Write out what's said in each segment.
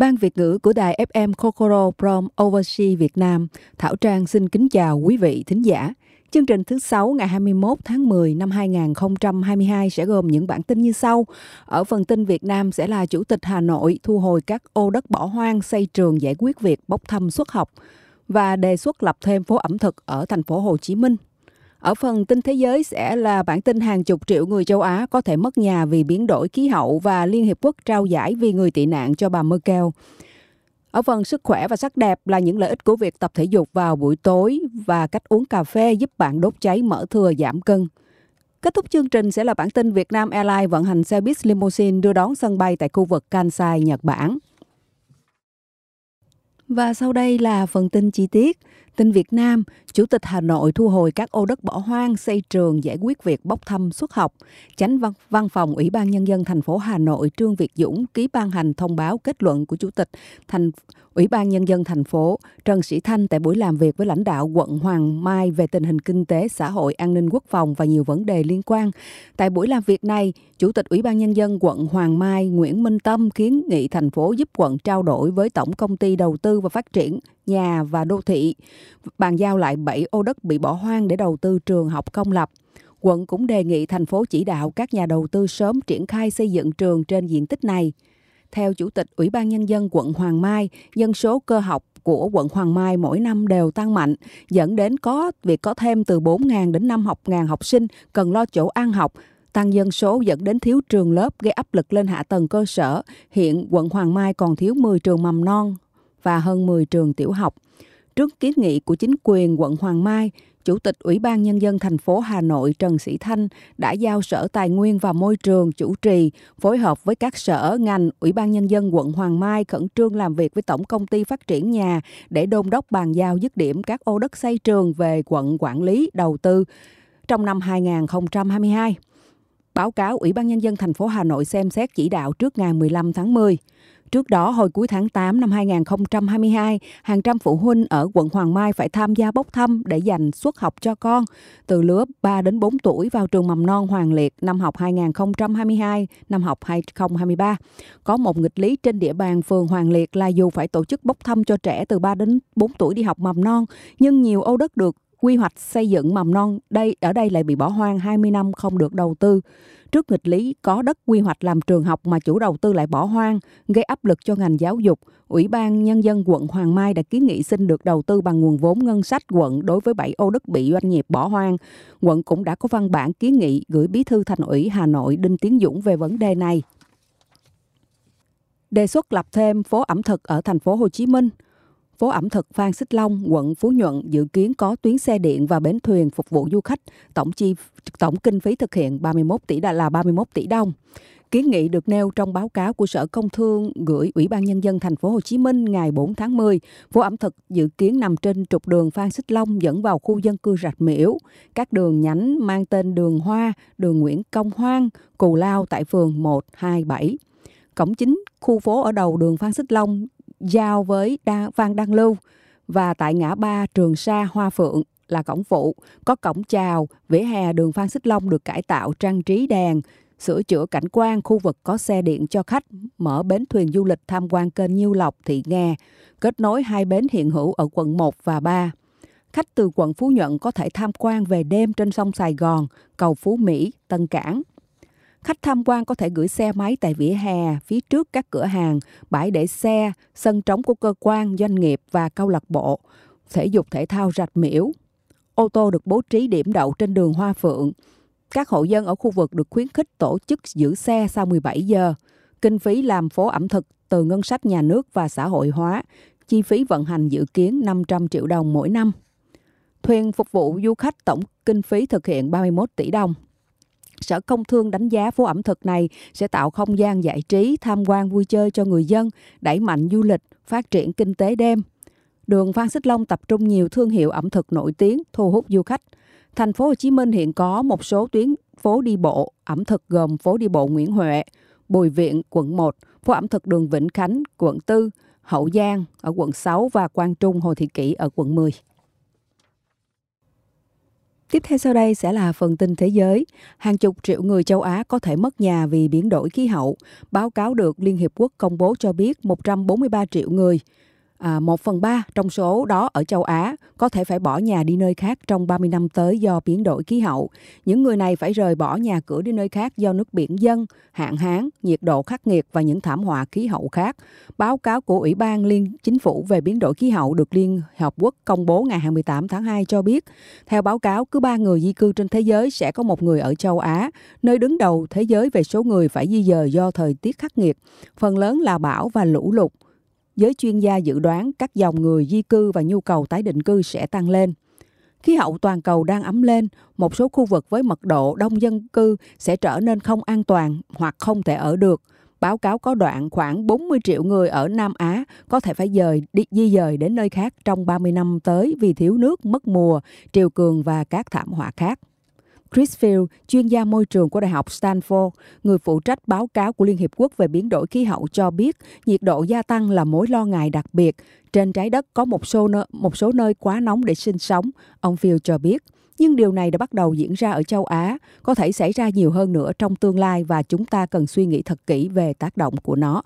Ban Việt ngữ của đài FM Kokoro from Overseas Việt Nam, Thảo Trang xin kính chào quý vị thính giả. Chương trình thứ 6 ngày 21 tháng 10 năm 2022 sẽ gồm những bản tin như sau. Ở phần tin Việt Nam sẽ là Chủ tịch Hà Nội thu hồi các ô đất bỏ hoang xây trường giải quyết việc bốc thăm xuất học và đề xuất lập thêm phố ẩm thực ở thành phố Hồ Chí Minh. Ở phần tin thế giới sẽ là bản tin hàng chục triệu người châu Á có thể mất nhà vì biến đổi khí hậu và Liên Hiệp Quốc trao giải vì người tị nạn cho bà Merkel. Ở phần sức khỏe và sắc đẹp là những lợi ích của việc tập thể dục vào buổi tối và cách uống cà phê giúp bạn đốt cháy mỡ thừa giảm cân. Kết thúc chương trình sẽ là bản tin Việt Nam Airlines vận hành xe buýt limousine đưa đón sân bay tại khu vực Kansai, Nhật Bản. Và sau đây là phần tin chi tiết. Tin Việt Nam, Chủ tịch Hà Nội thu hồi các ô đất bỏ hoang xây trường giải quyết việc bốc thăm xuất học. Chánh văn, văn phòng Ủy ban Nhân dân thành phố Hà Nội Trương Việt Dũng ký ban hành thông báo kết luận của Chủ tịch thành Ủy ban Nhân dân thành phố Trần Sĩ Thanh tại buổi làm việc với lãnh đạo quận Hoàng Mai về tình hình kinh tế, xã hội, an ninh quốc phòng và nhiều vấn đề liên quan. Tại buổi làm việc này, Chủ tịch Ủy ban Nhân dân quận Hoàng Mai Nguyễn Minh Tâm kiến nghị thành phố giúp quận trao đổi với Tổng Công ty Đầu tư và Phát triển nhà và đô thị, bàn giao lại 7 ô đất bị bỏ hoang để đầu tư trường học công lập. Quận cũng đề nghị thành phố chỉ đạo các nhà đầu tư sớm triển khai xây dựng trường trên diện tích này. Theo Chủ tịch Ủy ban Nhân dân quận Hoàng Mai, dân số cơ học của quận Hoàng Mai mỗi năm đều tăng mạnh, dẫn đến có việc có thêm từ 4.000 đến 5 học ngàn học sinh cần lo chỗ ăn học, tăng dân số dẫn đến thiếu trường lớp gây áp lực lên hạ tầng cơ sở. Hiện quận Hoàng Mai còn thiếu 10 trường mầm non và hơn 10 trường tiểu học. Trước kiến nghị của chính quyền quận Hoàng Mai, Chủ tịch Ủy ban Nhân dân thành phố Hà Nội Trần Sĩ Thanh đã giao Sở Tài nguyên và Môi trường chủ trì phối hợp với các sở, ngành, Ủy ban Nhân dân quận Hoàng Mai khẩn trương làm việc với Tổng Công ty Phát triển Nhà để đôn đốc bàn giao dứt điểm các ô đất xây trường về quận quản lý đầu tư trong năm 2022. Báo cáo Ủy ban Nhân dân thành phố Hà Nội xem xét chỉ đạo trước ngày 15 tháng 10. Trước đó, hồi cuối tháng 8 năm 2022, hàng trăm phụ huynh ở quận Hoàng Mai phải tham gia bốc thăm để dành suất học cho con từ lứa 3 đến 4 tuổi vào trường mầm non Hoàng Liệt năm học 2022, năm học 2023. Có một nghịch lý trên địa bàn phường Hoàng Liệt là dù phải tổ chức bốc thăm cho trẻ từ 3 đến 4 tuổi đi học mầm non, nhưng nhiều ô đất được quy hoạch xây dựng mầm non đây ở đây lại bị bỏ hoang 20 năm không được đầu tư. Trước nghịch lý có đất quy hoạch làm trường học mà chủ đầu tư lại bỏ hoang, gây áp lực cho ngành giáo dục, Ủy ban Nhân dân quận Hoàng Mai đã kiến nghị xin được đầu tư bằng nguồn vốn ngân sách quận đối với 7 ô đất bị doanh nghiệp bỏ hoang. Quận cũng đã có văn bản kiến nghị gửi Bí thư Thành ủy Hà Nội Đinh Tiến Dũng về vấn đề này. Đề xuất lập thêm phố ẩm thực ở thành phố Hồ Chí Minh – phố ẩm thực Phan Xích Long, quận Phú Nhuận dự kiến có tuyến xe điện và bến thuyền phục vụ du khách. Tổng chi tổng kinh phí thực hiện 31 tỷ là 31 tỷ đồng. Kiến nghị được nêu trong báo cáo của Sở Công Thương gửi Ủy ban nhân dân thành phố Hồ Chí Minh ngày 4 tháng 10. Phố ẩm thực dự kiến nằm trên trục đường Phan Xích Long dẫn vào khu dân cư Rạch Miễu. Các đường nhánh mang tên đường Hoa, đường Nguyễn Công Hoang, Cù Lao tại phường 1, 2, 7. Cổng chính khu phố ở đầu đường Phan Xích Long giao với Đa, Phan Đăng Lưu và tại ngã ba Trường Sa Hoa Phượng là cổng phụ, có cổng chào, vỉa hè đường Phan Xích Long được cải tạo trang trí đèn, sửa chữa cảnh quan khu vực có xe điện cho khách, mở bến thuyền du lịch tham quan kênh Nhiêu Lộc, Thị Nga kết nối hai bến hiện hữu ở quận 1 và 3. Khách từ quận Phú Nhuận có thể tham quan về đêm trên sông Sài Gòn, cầu Phú Mỹ, Tân Cảng. Khách tham quan có thể gửi xe máy tại vỉa hè, phía trước các cửa hàng, bãi để xe, sân trống của cơ quan, doanh nghiệp và câu lạc bộ, thể dục thể thao rạch miễu. Ô tô được bố trí điểm đậu trên đường Hoa Phượng. Các hộ dân ở khu vực được khuyến khích tổ chức giữ xe sau 17 giờ. Kinh phí làm phố ẩm thực từ ngân sách nhà nước và xã hội hóa. Chi phí vận hành dự kiến 500 triệu đồng mỗi năm. Thuyền phục vụ du khách tổng kinh phí thực hiện 31 tỷ đồng. Sở Công Thương đánh giá phố ẩm thực này sẽ tạo không gian giải trí, tham quan vui chơi cho người dân, đẩy mạnh du lịch, phát triển kinh tế đêm. Đường Phan Xích Long tập trung nhiều thương hiệu ẩm thực nổi tiếng, thu hút du khách. Thành phố Hồ Chí Minh hiện có một số tuyến phố đi bộ ẩm thực gồm phố đi bộ Nguyễn Huệ, Bùi Viện, quận 1, phố ẩm thực đường Vĩnh Khánh, quận 4, Hậu Giang ở quận 6 và Quang Trung Hồ Thị Kỷ ở quận 10. Tiếp theo sau đây sẽ là phần tin thế giới. Hàng chục triệu người châu Á có thể mất nhà vì biến đổi khí hậu. Báo cáo được Liên Hiệp Quốc công bố cho biết 143 triệu người à, 1 phần 3 trong số đó ở châu Á có thể phải bỏ nhà đi nơi khác trong 30 năm tới do biến đổi khí hậu. Những người này phải rời bỏ nhà cửa đi nơi khác do nước biển dâng, hạn hán, nhiệt độ khắc nghiệt và những thảm họa khí hậu khác. Báo cáo của Ủy ban Liên Chính phủ về biến đổi khí hậu được Liên Hợp Quốc công bố ngày 28 tháng 2 cho biết, theo báo cáo, cứ ba người di cư trên thế giới sẽ có một người ở châu Á, nơi đứng đầu thế giới về số người phải di dời do thời tiết khắc nghiệt, phần lớn là bão và lũ lụt giới chuyên gia dự đoán các dòng người di cư và nhu cầu tái định cư sẽ tăng lên. Khí hậu toàn cầu đang ấm lên, một số khu vực với mật độ đông dân cư sẽ trở nên không an toàn hoặc không thể ở được. Báo cáo có đoạn khoảng 40 triệu người ở Nam Á có thể phải dời đi di dời đến nơi khác trong 30 năm tới vì thiếu nước, mất mùa, triều cường và các thảm họa khác. Chris Field, chuyên gia môi trường của Đại học Stanford, người phụ trách báo cáo của Liên Hiệp Quốc về biến đổi khí hậu cho biết nhiệt độ gia tăng là mối lo ngại đặc biệt. Trên trái đất có một số, nơi, một số nơi quá nóng để sinh sống, ông Field cho biết. Nhưng điều này đã bắt đầu diễn ra ở châu Á, có thể xảy ra nhiều hơn nữa trong tương lai và chúng ta cần suy nghĩ thật kỹ về tác động của nó.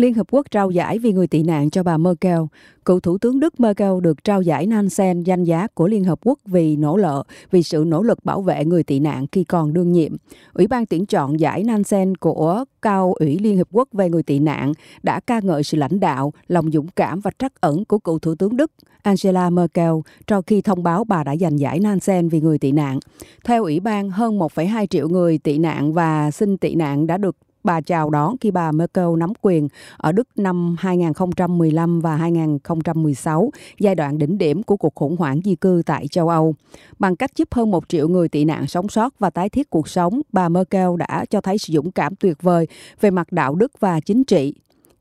Liên Hợp Quốc trao giải vì người tị nạn cho bà Merkel. Cựu Thủ tướng Đức Merkel được trao giải Nansen danh giá của Liên Hợp Quốc vì nỗ lợ, vì sự nỗ lực bảo vệ người tị nạn khi còn đương nhiệm. Ủy ban tuyển chọn giải Nansen của Cao ủy Liên Hợp Quốc về người tị nạn đã ca ngợi sự lãnh đạo, lòng dũng cảm và trắc ẩn của cựu Thủ tướng Đức Angela Merkel sau khi thông báo bà đã giành giải Nansen vì người tị nạn. Theo Ủy ban, hơn 1,2 triệu người tị nạn và xin tị nạn đã được bà chào đón khi bà Merkel nắm quyền ở Đức năm 2015 và 2016, giai đoạn đỉnh điểm của cuộc khủng hoảng di cư tại châu Âu. Bằng cách giúp hơn một triệu người tị nạn sống sót và tái thiết cuộc sống, bà Merkel đã cho thấy sự dũng cảm tuyệt vời về mặt đạo đức và chính trị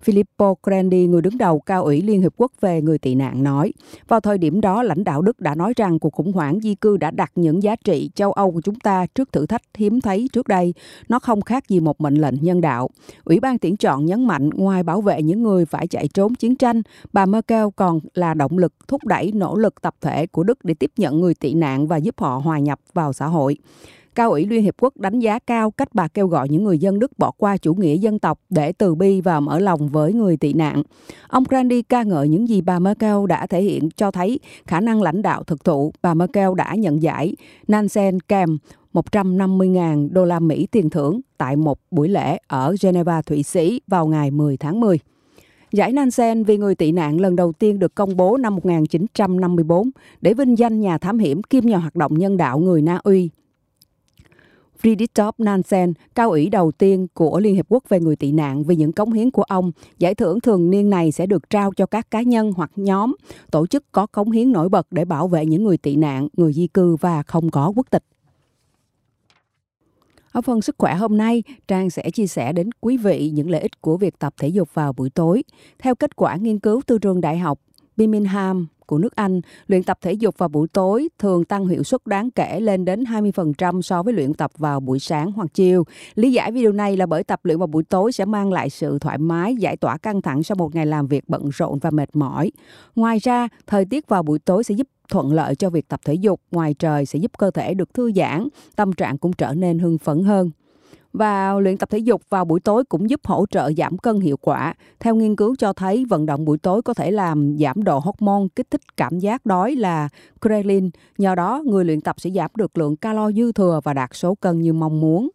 Filippo Grandi, người đứng đầu cao ủy Liên Hiệp Quốc về người tị nạn nói, vào thời điểm đó lãnh đạo Đức đã nói rằng cuộc khủng hoảng di cư đã đặt những giá trị châu Âu của chúng ta trước thử thách hiếm thấy trước đây. Nó không khác gì một mệnh lệnh nhân đạo. Ủy ban tuyển chọn nhấn mạnh ngoài bảo vệ những người phải chạy trốn chiến tranh, bà Merkel còn là động lực thúc đẩy nỗ lực tập thể của Đức để tiếp nhận người tị nạn và giúp họ hòa nhập vào xã hội. Cao ủy Liên Hiệp Quốc đánh giá cao cách bà kêu gọi những người dân Đức bỏ qua chủ nghĩa dân tộc để từ bi và mở lòng với người tị nạn. Ông Grandi ca ngợi những gì bà Merkel đã thể hiện cho thấy khả năng lãnh đạo thực thụ. Bà Merkel đã nhận giải Nansen Kem 150.000 đô la Mỹ tiền thưởng tại một buổi lễ ở Geneva, Thụy Sĩ vào ngày 10 tháng 10. Giải Nansen vì người tị nạn lần đầu tiên được công bố năm 1954 để vinh danh nhà thám hiểm kiêm nhà hoạt động nhân đạo người Na Uy Fridtjof Nansen, cao ủy đầu tiên của Liên Hiệp Quốc về người tị nạn vì những cống hiến của ông. Giải thưởng thường niên này sẽ được trao cho các cá nhân hoặc nhóm, tổ chức có cống hiến nổi bật để bảo vệ những người tị nạn, người di cư và không có quốc tịch. Ở phần sức khỏe hôm nay, Trang sẽ chia sẻ đến quý vị những lợi ích của việc tập thể dục vào buổi tối. Theo kết quả nghiên cứu từ trường đại học Birmingham của nước Anh, luyện tập thể dục vào buổi tối thường tăng hiệu suất đáng kể lên đến 20% so với luyện tập vào buổi sáng hoặc chiều. Lý giải video này là bởi tập luyện vào buổi tối sẽ mang lại sự thoải mái, giải tỏa căng thẳng sau một ngày làm việc bận rộn và mệt mỏi. Ngoài ra, thời tiết vào buổi tối sẽ giúp thuận lợi cho việc tập thể dục ngoài trời sẽ giúp cơ thể được thư giãn, tâm trạng cũng trở nên hưng phấn hơn. Và luyện tập thể dục vào buổi tối cũng giúp hỗ trợ giảm cân hiệu quả. Theo nghiên cứu cho thấy vận động buổi tối có thể làm giảm độ hormone kích thích cảm giác đói là ghrelin. Nhờ đó, người luyện tập sẽ giảm được lượng calo dư thừa và đạt số cân như mong muốn.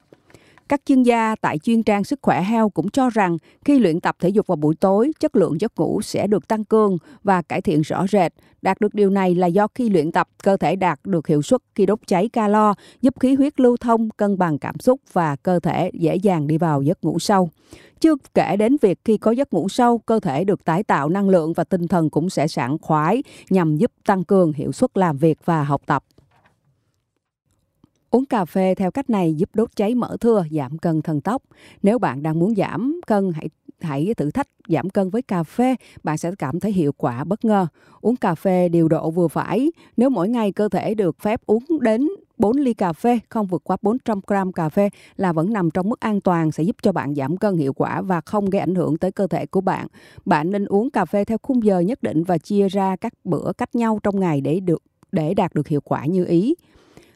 Các chuyên gia tại chuyên trang sức khỏe heo cũng cho rằng khi luyện tập thể dục vào buổi tối, chất lượng giấc ngủ sẽ được tăng cường và cải thiện rõ rệt. Đạt được điều này là do khi luyện tập, cơ thể đạt được hiệu suất khi đốt cháy calo, giúp khí huyết lưu thông, cân bằng cảm xúc và cơ thể dễ dàng đi vào giấc ngủ sâu. Chưa kể đến việc khi có giấc ngủ sâu, cơ thể được tái tạo năng lượng và tinh thần cũng sẽ sảng khoái nhằm giúp tăng cường hiệu suất làm việc và học tập. Uống cà phê theo cách này giúp đốt cháy mỡ thưa, giảm cân thần tốc. Nếu bạn đang muốn giảm cân, hãy hãy thử thách giảm cân với cà phê, bạn sẽ cảm thấy hiệu quả bất ngờ. Uống cà phê điều độ vừa phải. Nếu mỗi ngày cơ thể được phép uống đến 4 ly cà phê, không vượt quá 400 gram cà phê là vẫn nằm trong mức an toàn sẽ giúp cho bạn giảm cân hiệu quả và không gây ảnh hưởng tới cơ thể của bạn. Bạn nên uống cà phê theo khung giờ nhất định và chia ra các bữa cách nhau trong ngày để được để đạt được hiệu quả như ý.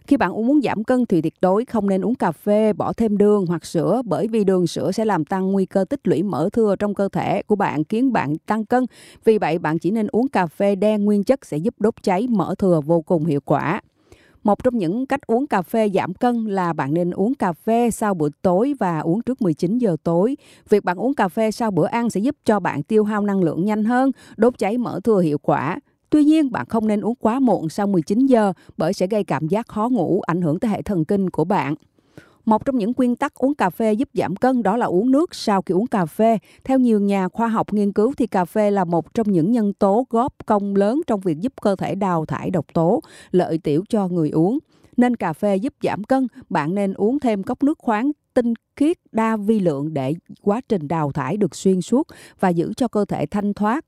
Khi bạn uống muốn giảm cân thì tuyệt đối không nên uống cà phê, bỏ thêm đường hoặc sữa bởi vì đường sữa sẽ làm tăng nguy cơ tích lũy mỡ thừa trong cơ thể của bạn khiến bạn tăng cân. Vì vậy bạn chỉ nên uống cà phê đen nguyên chất sẽ giúp đốt cháy mỡ thừa vô cùng hiệu quả. Một trong những cách uống cà phê giảm cân là bạn nên uống cà phê sau bữa tối và uống trước 19 giờ tối. Việc bạn uống cà phê sau bữa ăn sẽ giúp cho bạn tiêu hao năng lượng nhanh hơn, đốt cháy mỡ thừa hiệu quả. Tuy nhiên, bạn không nên uống quá muộn sau 19 giờ bởi sẽ gây cảm giác khó ngủ, ảnh hưởng tới hệ thần kinh của bạn. Một trong những nguyên tắc uống cà phê giúp giảm cân đó là uống nước sau khi uống cà phê. Theo nhiều nhà khoa học nghiên cứu thì cà phê là một trong những nhân tố góp công lớn trong việc giúp cơ thể đào thải độc tố, lợi tiểu cho người uống. Nên cà phê giúp giảm cân, bạn nên uống thêm cốc nước khoáng tinh khiết đa vi lượng để quá trình đào thải được xuyên suốt và giữ cho cơ thể thanh thoát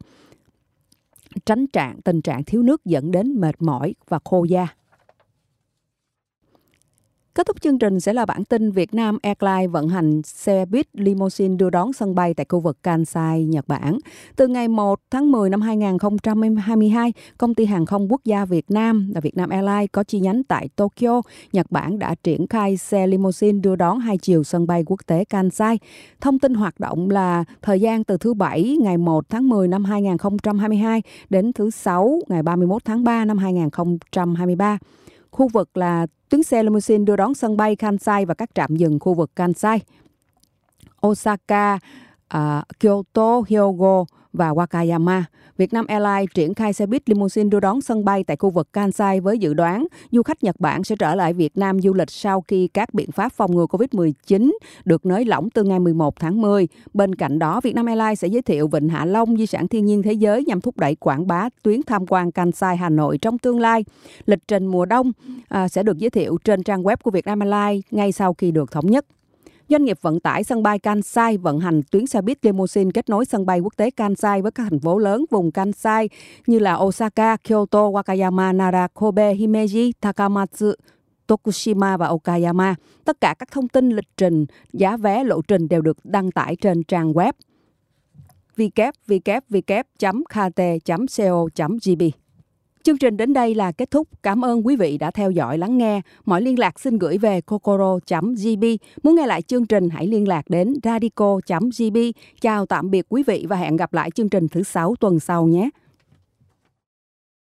tránh trạng tình trạng thiếu nước dẫn đến mệt mỏi và khô da. Kết thúc chương trình sẽ là bản tin Việt Nam Airlines vận hành xe buýt limousine đưa đón sân bay tại khu vực Kansai, Nhật Bản. Từ ngày 1 tháng 10 năm 2022, công ty hàng không quốc gia Việt Nam là Việt Nam Airlines có chi nhánh tại Tokyo, Nhật Bản đã triển khai xe limousine đưa đón hai chiều sân bay quốc tế Kansai. Thông tin hoạt động là thời gian từ thứ Bảy ngày 1 tháng 10 năm 2022 đến thứ Sáu ngày 31 tháng 3 năm 2023 khu vực là tuyến xe limousine đưa đón sân bay Kansai và các trạm dừng khu vực Kansai, Osaka, uh, Kyoto, Hyogo và Wakayama. Vietnam Airlines triển khai xe buýt limousine đưa đón sân bay tại khu vực Kansai với dự đoán du khách Nhật Bản sẽ trở lại Việt Nam du lịch sau khi các biện pháp phòng ngừa COVID-19 được nới lỏng từ ngày 11 tháng 10. Bên cạnh đó, Vietnam Airlines sẽ giới thiệu Vịnh Hạ Long, di sản thiên nhiên thế giới nhằm thúc đẩy quảng bá tuyến tham quan Kansai Hà Nội trong tương lai. Lịch trình mùa đông à, sẽ được giới thiệu trên trang web của Vietnam Airlines ngay sau khi được thống nhất. Doanh nghiệp vận tải sân bay Kansai vận hành tuyến xe buýt limousine kết nối sân bay quốc tế Kansai với các thành phố lớn vùng Kansai như là Osaka, Kyoto, Wakayama, Nara, Kobe, Himeji, Takamatsu, Tokushima và Okayama. Tất cả các thông tin lịch trình, giá vé, lộ trình đều được đăng tải trên trang web www.kt.co.jp. Chương trình đến đây là kết thúc. Cảm ơn quý vị đã theo dõi lắng nghe. Mọi liên lạc xin gửi về kokoro.gb. Muốn nghe lại chương trình, hãy liên lạc đến radico.gb. Chào tạm biệt quý vị và hẹn gặp lại chương trình thứ sáu tuần sau nhé.